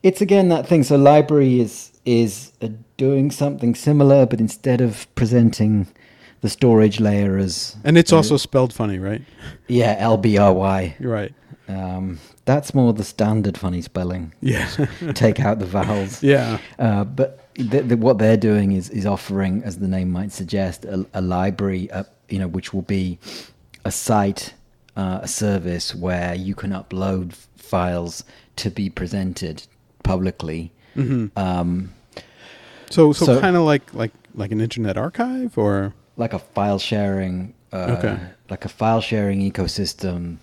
it's again that thing. So LBRY is is uh, doing something similar, but instead of presenting the storage layer as And it's also spelled funny, right? yeah LBRY. Right. Um, that's more the standard funny spelling. Yeah. Take out the vowels. yeah. Uh, but the, the, what they're doing is is offering, as the name might suggest, a, a library, uh, you know, which will be a site, uh, a service where you can upload files to be presented publicly. Um, So so, So- kind of like like like an internet archive or like a file sharing, uh, Okay. like a file sharing ecosystem.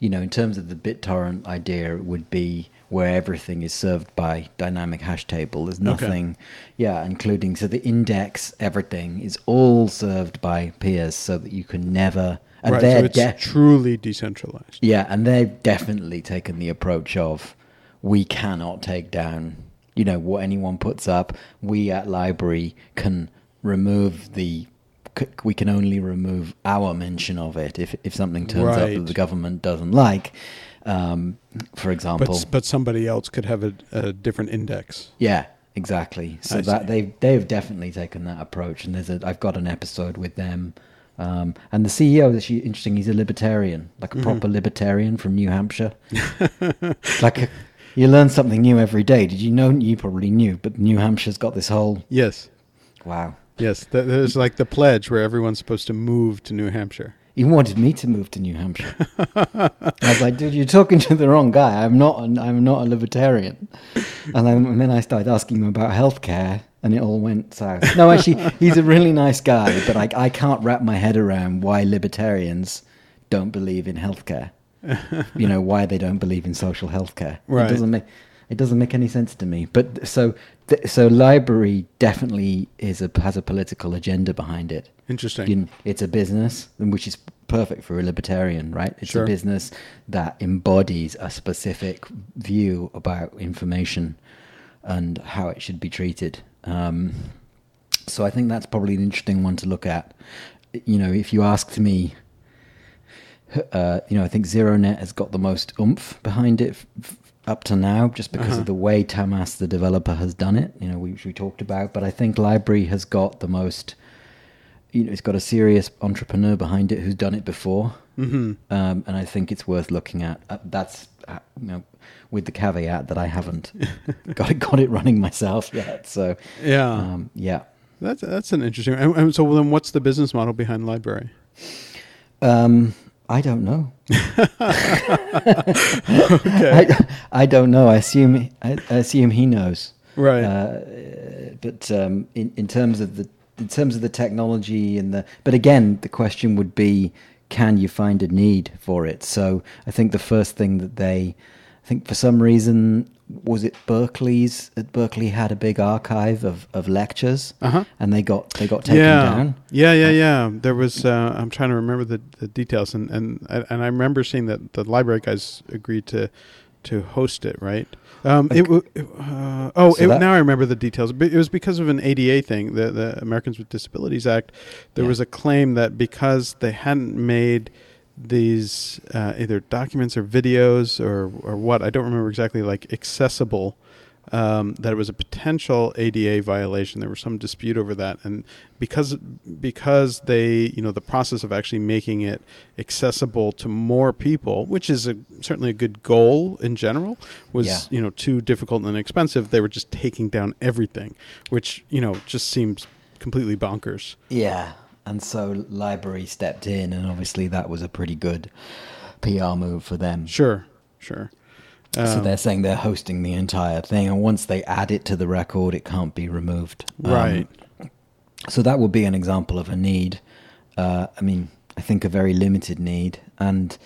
You know, in terms of the BitTorrent idea, it would be where everything is served by dynamic hash table. There's nothing, yeah, including so the index, everything is all served by peers, so that you can never. And right. they're So it's de- truly decentralized. yeah, and they've definitely taken the approach of we cannot take down, you know, what anyone puts up. We at LBRY can remove the, we can only remove our mention of it if if something turns up that the government doesn't like. Um, for example, But but somebody else could have a, a different index. yeah, exactly. So I that see. they've they've definitely taken that approach, and there's a I've got an episode with them, um, and the CEO is actually interesting. He's a libertarian, like Mm-hmm. a proper libertarian from New Hampshire. like a, you learn something new every day. Did you know? You probably knew, but New Hampshire's got this whole Yes. wow. Yes. There's like the pledge where everyone's supposed to move to New Hampshire. He wanted me to move to New Hampshire. I was like, dude, you're talking to the wrong guy. I'm not. An, I'm not a libertarian. And then, and then I started asking him about healthcare, and it all went south. No, actually, he's a really nice guy, but I, I can't wrap my head around why libertarians don't believe in healthcare. you know why they don't believe in social healthcare. Right. It doesn't make it doesn't make any sense to me. But so th- so LBRY definitely is a has a political agenda behind it. Interesting. You know, it's a business, which is perfect for a libertarian, right? It's Sure. a business that embodies a specific view about information and how it should be treated. Um, so I think that's probably an interesting one to look at. You know, if you asked me, uh, you know, I think ZeroNet has got the most oomph behind it f- f- up to now, just because Uh-huh. of the way Tamas, the developer, has done it. You know, which we talked about. But I think LBRY has got the most. You know, it's got a serious entrepreneur behind it who's done it before, hmm um, and I think it's worth looking at. Uh, that's uh, you know, with the caveat that I haven't got it got it running myself yet. So Yeah. um, yeah. That's that's an interesting. And, and so then, what's the business model behind LBRY? Um, I don't know. Okay. I, I don't know. I assume I, I assume he knows. Right. Uh, but um, in in terms of the in terms of the technology and the but again the question would be can you find a need for it? So I think the first thing that they I think for some reason was it Berkeley's that Berkeley had a big archive of, of lectures Uh-huh. and they got they got taken yeah. down. Yeah, yeah, yeah. There was. Uh, I'm trying to remember the, the details, and and and I remember seeing that the LBRY guys agreed to to host it. Right. Um, it, w- it, uh, oh, So it, that- now I remember the details. But it was because of an ADA thing, the the Americans with Disabilities Act. There Yeah. was a claim that because they hadn't made these uh, either documents or videos or or what I don't remember exactly, like accessible um, that it was a potential ADA violation. There was some dispute over that, and because because they, you know, the process of actually making it accessible to more people, which is a, certainly a good goal in general, was Yeah. you know too difficult and expensive. They were just taking down everything, which you know just seems completely bonkers. Yeah, and so LBRY stepped in, and obviously that was a pretty good PR move for them. Sure, sure. So Um, they're saying they're hosting the entire thing, and once they add it to the record, it can't be removed. Um, right. so that would be an example of a need. Uh, I mean, I think a very limited need, and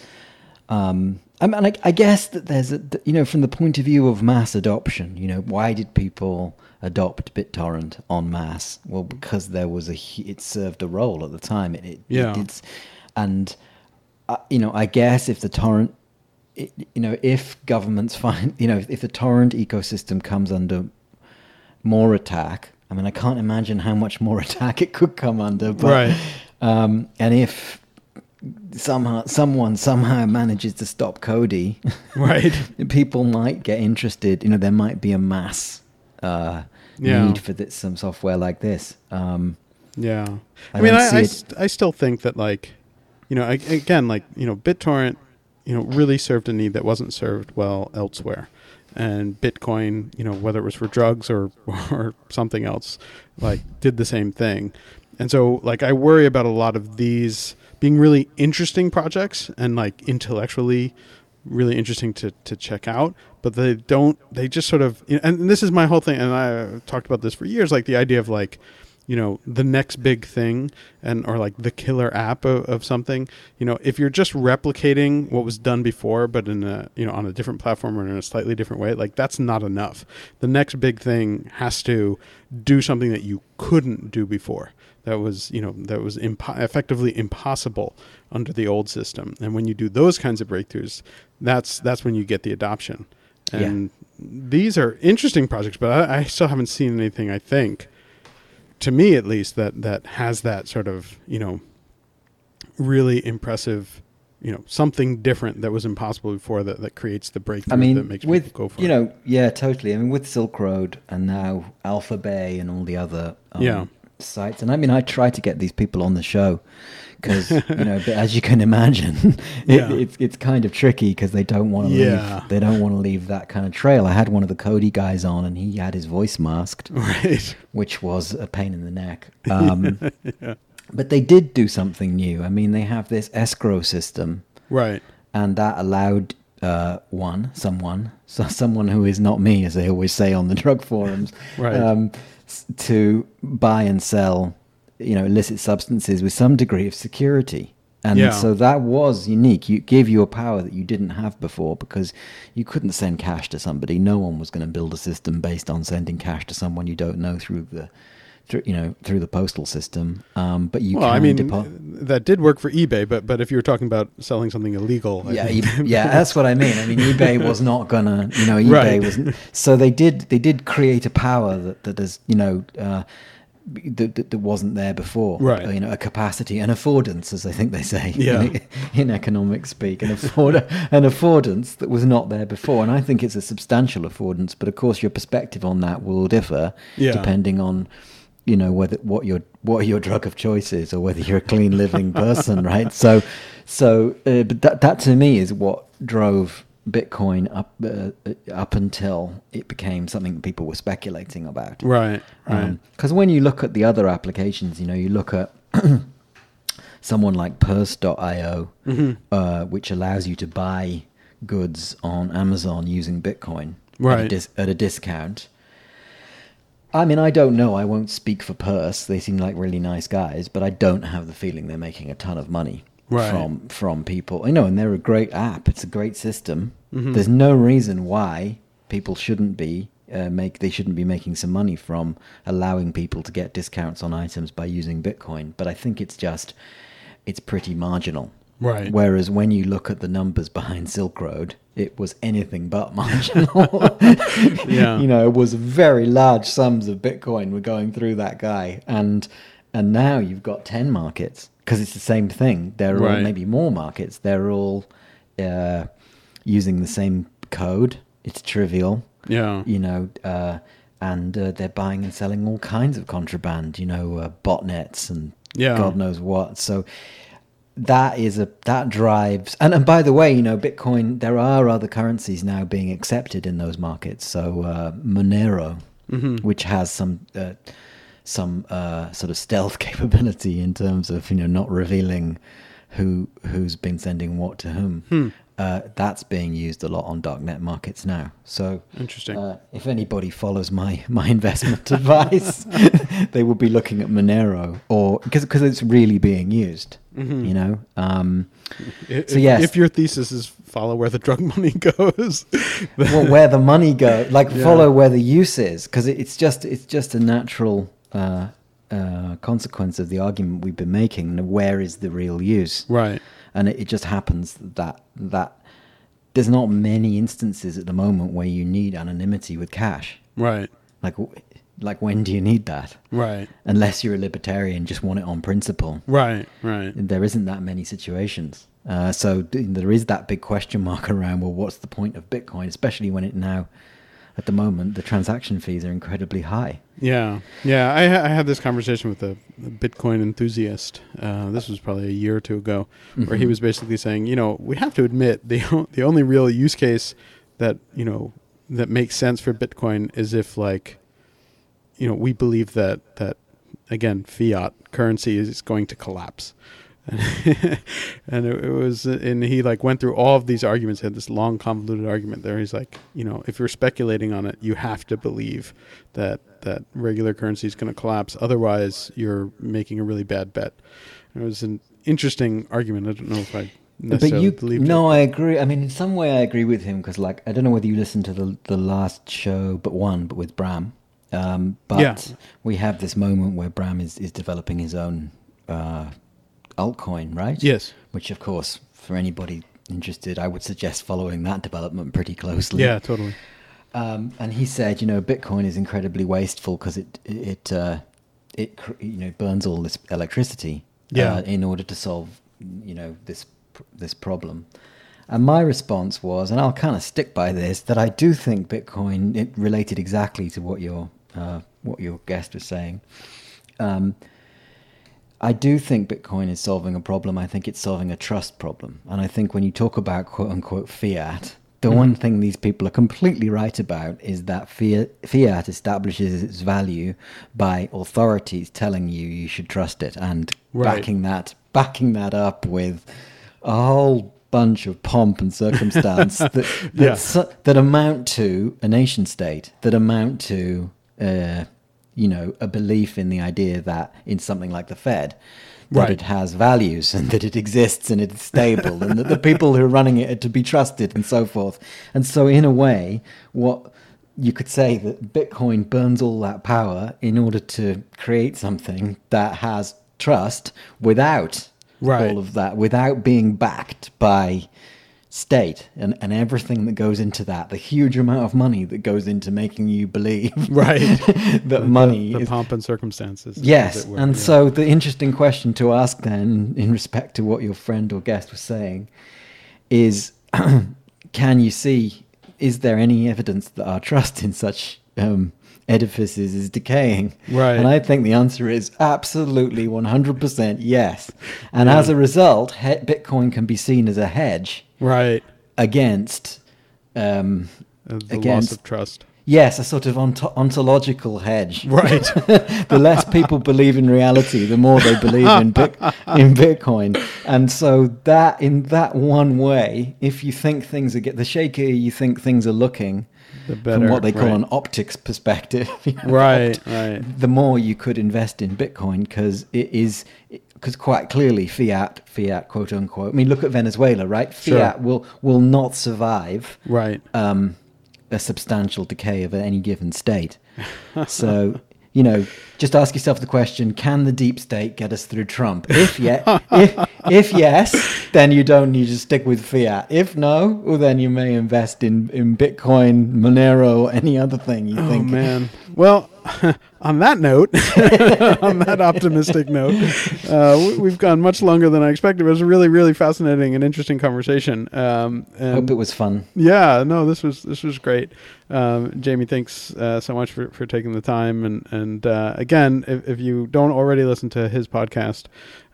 um, I mean, I, I guess that there's a, you know, from the point of view of mass adoption, you know, why did people adopt BitTorrent en masse? Well, because there was a, it served a role at the time. It, it, Yeah. it did, and uh, you know, I guess if the torrent, it, you know, if governments find, you know, if, the torrent ecosystem comes under more attack, I mean, I can't imagine how much more attack it could come under. But, Right. Um, and if somehow someone somehow manages to stop Kodi, Right. people might get interested. You know, there might be a mass uh, Yeah. need for this, some software like this. Um, Yeah. I, I mean, I, I, st- I still think that, like, you know, I, again, like, you know, BitTorrent, you know, really served a need that wasn't served well elsewhere. And Bitcoin, you know, whether it was for drugs or, or something else, like, did the same thing. And so, like, I worry about a lot of these being really interesting projects and, like, intellectually really interesting to, to check out, but they don't, they just sort of, and this is my whole thing, and I talked about this for years, like the idea of like, you know, the next big thing and, or like the killer app of, of something, you know, if you're just replicating what was done before, but in a, you know, on a different platform or in a slightly different way, like that's not enough. The next big thing has to do something that you couldn't do before. That was you know that was impo- effectively impossible under the old system. And when you do those kinds of breakthroughs that's that's when you get the adoption. And these are interesting projects but I, I still haven't seen anything i think to me at least that that has that sort of you know really impressive you know something different that was impossible before that, that creates the breakthrough I mean, that makes with people go for you it. know, yeah, totally. I mean, with Silk Road and now Alpha Bay and all the other um, Yeah. Sites, and I mean, I try to get these people on the show because you know, but as you can imagine, it, Yeah. it's it's kind of tricky because they don't want to Yeah. leave. They don't want to leave that kind of trail. I had one of the Kodi guys on, and he had his voice masked, right which was a pain in the neck. Um, But they did do something new. I mean, they have this escrow system right and that allowed uh, one someone so someone who is not me as they always say on the drug forums Right. um, to buy and sell you know illicit substances with some degree of security. And Yeah. so that was unique. You gave you a power that you didn't have before because you couldn't send cash to somebody. No one was going to build a system based on sending cash to someone you don't know through the through, you know through the postal system um, but you well, can I mean, depo- that did work for eBay, but but if you were talking about selling something illegal, I yeah, e- yeah, that's what I mean. I mean, eBay was not gonna, you know, eBay Right. was. So they did, they did create a power that that is, you know, uh, that, that, that wasn't there before. Right. You know, a capacity, an affordance, as I think they say. Yeah. In, in economic speak, an afford, an affordance that was not there before, and I think it's a substantial affordance. But of course, your perspective on that will differ Yeah. depending on. You know whether what your what your drug of choice is, or whether you're a clean living person, right? So, so uh, but that that to me is what drove Bitcoin up uh, up until it became something people were speculating about. right, right, Because when you look at the other applications, you know, you look at someone like Purse.io, Mm-hmm. uh, which allows you to buy goods on Amazon using Bitcoin at, a Right. dis- at a discount. I mean, I don't know. I won't speak for Purse. They seem like really nice guys, but I don't have the feeling they're making a ton of money Right. from from people. You know, and they're a great app. It's a great system. Mm-hmm. There's no reason why people shouldn't be uh, make they shouldn't be making some money from allowing people to get discounts on items by using Bitcoin. But I think it's just it's pretty marginal. Right. Whereas when you look at the numbers behind Silk Road, it was anything but marginal. Yeah. You know, it was very large sums of Bitcoin were going through that guy. And and now you've got 10 markets because it's the same thing. There are all Right. maybe more markets. They're all uh, using the same code. It's trivial yeah, you know, uh, and uh, they're buying and selling all kinds of contraband, you know, uh, botnets and Yeah. God knows what. So that is a that drives. And and by the way, you know, Bitcoin. There are other currencies now being accepted in those markets. So uh, Monero, which has some. Uh, some uh, sort of stealth capability in terms of you know not revealing who who's been sending what to whom. Uh, that's being used a lot on darknet markets now. So Interesting. Uh, if anybody follows my my investment advice, they will be looking at Monero or because because it's really being used. You know. Um, if, so yes. if your thesis is follow where the drug money goes, well, where the money go, like Yeah. follow where the use is, because it's just it's just a natural uh, uh, consequence of the argument we've been making. Where is the real use? right, And it, it just happens that that there's not many instances at the moment where you need anonymity with cash. right, Like like when do you need that? Right. Unless you're a libertarian, just want it on principle. Right. Right. There isn't that many situations. Uh, so there is that big question mark around. Well, what's the point of Bitcoin, especially when it now, at the moment, the transaction fees are incredibly high. Yeah, yeah. I, ha- I had this conversation with a, Bitcoin enthusiast. Uh, this was probably a year or two ago, where he was basically saying, you know, we have to admit the o- the only real use case that you know that makes sense for Bitcoin is if like, you know, we believe that that again fiat currency is going to collapse. and it, it was, and he like went through all of these arguments. He had this long, convoluted argument there. He's like, you know, if you're speculating on it, you have to believe that that regular currency is going to collapse. Otherwise, you're making a really bad bet. It was an interesting argument. I don't know if I But you, no, it. I agree. I mean, in some way, I agree with him because, like, I don't know whether you listened to the the last show, but one, but with Bram. Um, but Yeah. we have this moment where Bram is is developing his own uh, altcoin, right? Yes. Which, of course, for anybody interested, I would suggest following that development pretty closely. Yeah, totally. Um, and he said, you know, Bitcoin is incredibly wasteful because it it uh, it you know burns all this electricity Yeah. uh, in order to solve you know this this problem. And my response was, and I'll kind of stick by this, that I do think Bitcoin it related exactly to what your uh, what your guest was saying. Um, I do think Bitcoin is solving a problem. I think it's solving a trust problem. And I think when you talk about quote unquote fiat, the one thing these people are completely right about is that fiat, fiat establishes its value by authorities telling you you should trust it and Right. backing that backing that up with a whole bunch of pomp and circumstance that that, Yeah. su- that amount to a nation state, that amount to uh, you know a belief in the idea that in something like the Fed that Right. it has values and that it exists and it's stable and that the people who are running it are to be trusted and so forth. And so in a way, what you could say that Bitcoin burns all that power in order to create something that has trust without Right. all of that, without being backed by state and, and everything that goes into that, the huge amount of money that goes into making you believe Right. that money the, the is pomp and circumstances. Yes, were, and yeah. so the interesting question to ask then, in respect to what your friend or guest was saying, is can you see, is there any evidence that our trust in such um, edifices is decaying? Right. And I think the answer is absolutely 100% yes. And as a result, he- Bitcoin can be seen as a hedge right, against. Um, uh, the Against- loss of trust. Yes, a sort of ont- ontological hedge. Right. the less people believe in reality, the more they believe in Bit- in Bitcoin. And so that in that one way, if you think things are get the shakier you think things are looking, The from what they call right. an optics perspective, you know, Right, right. the more you could invest in Bitcoin because it is because quite clearly fiat fiat quote unquote. I mean, look at Venezuela, right? Sure. Fiat will will not survive Right. um, a substantial decay of any given state. So, you know, just ask yourself the question: Can the deep state get us through Trump? If yeah, if, if yes, then you don't need to stick with fiat. If no, well, then you may invest in in Bitcoin, Monero, or any other thing you Oh think. Oh man. Well, on that note, on that optimistic note, uh, we- we've gone much longer than I expected. It was a really, really fascinating and interesting conversation. Um, and Hope it was fun. yeah, no, this was this was great. Um, Jamie, thanks uh, so much for, for taking the time. And and uh, again, if, if you don't already listen to his podcast,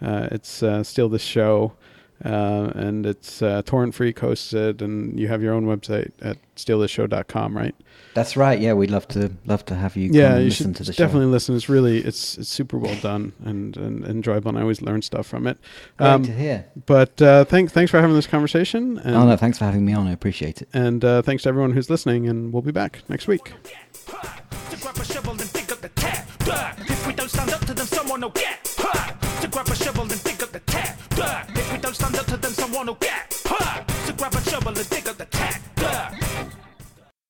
uh, it's uh, Steal This Show. Uh, and it's uh, Torrent Freak, hosted, and you have your own website at stealthisshow.com, right? That's right. Yeah, we'd love to love to have you. yeah, come and you listen should to the show. definitely listen. It's really it's it's super well done and, and enjoyable, and I always learn stuff from it. Great to hear. But uh, thanks thanks for having this conversation, and Oh no, thanks for having me on. I appreciate it. and uh, thanks to everyone who's listening, and we'll be back next week. Grab a shovel and dig up the tap. If we don't stand up to them, someone will get. Ha! To grab a shovel and dig up the tap. If we don't stand up to them, someone will get. Ha! To grab a shovel and dig up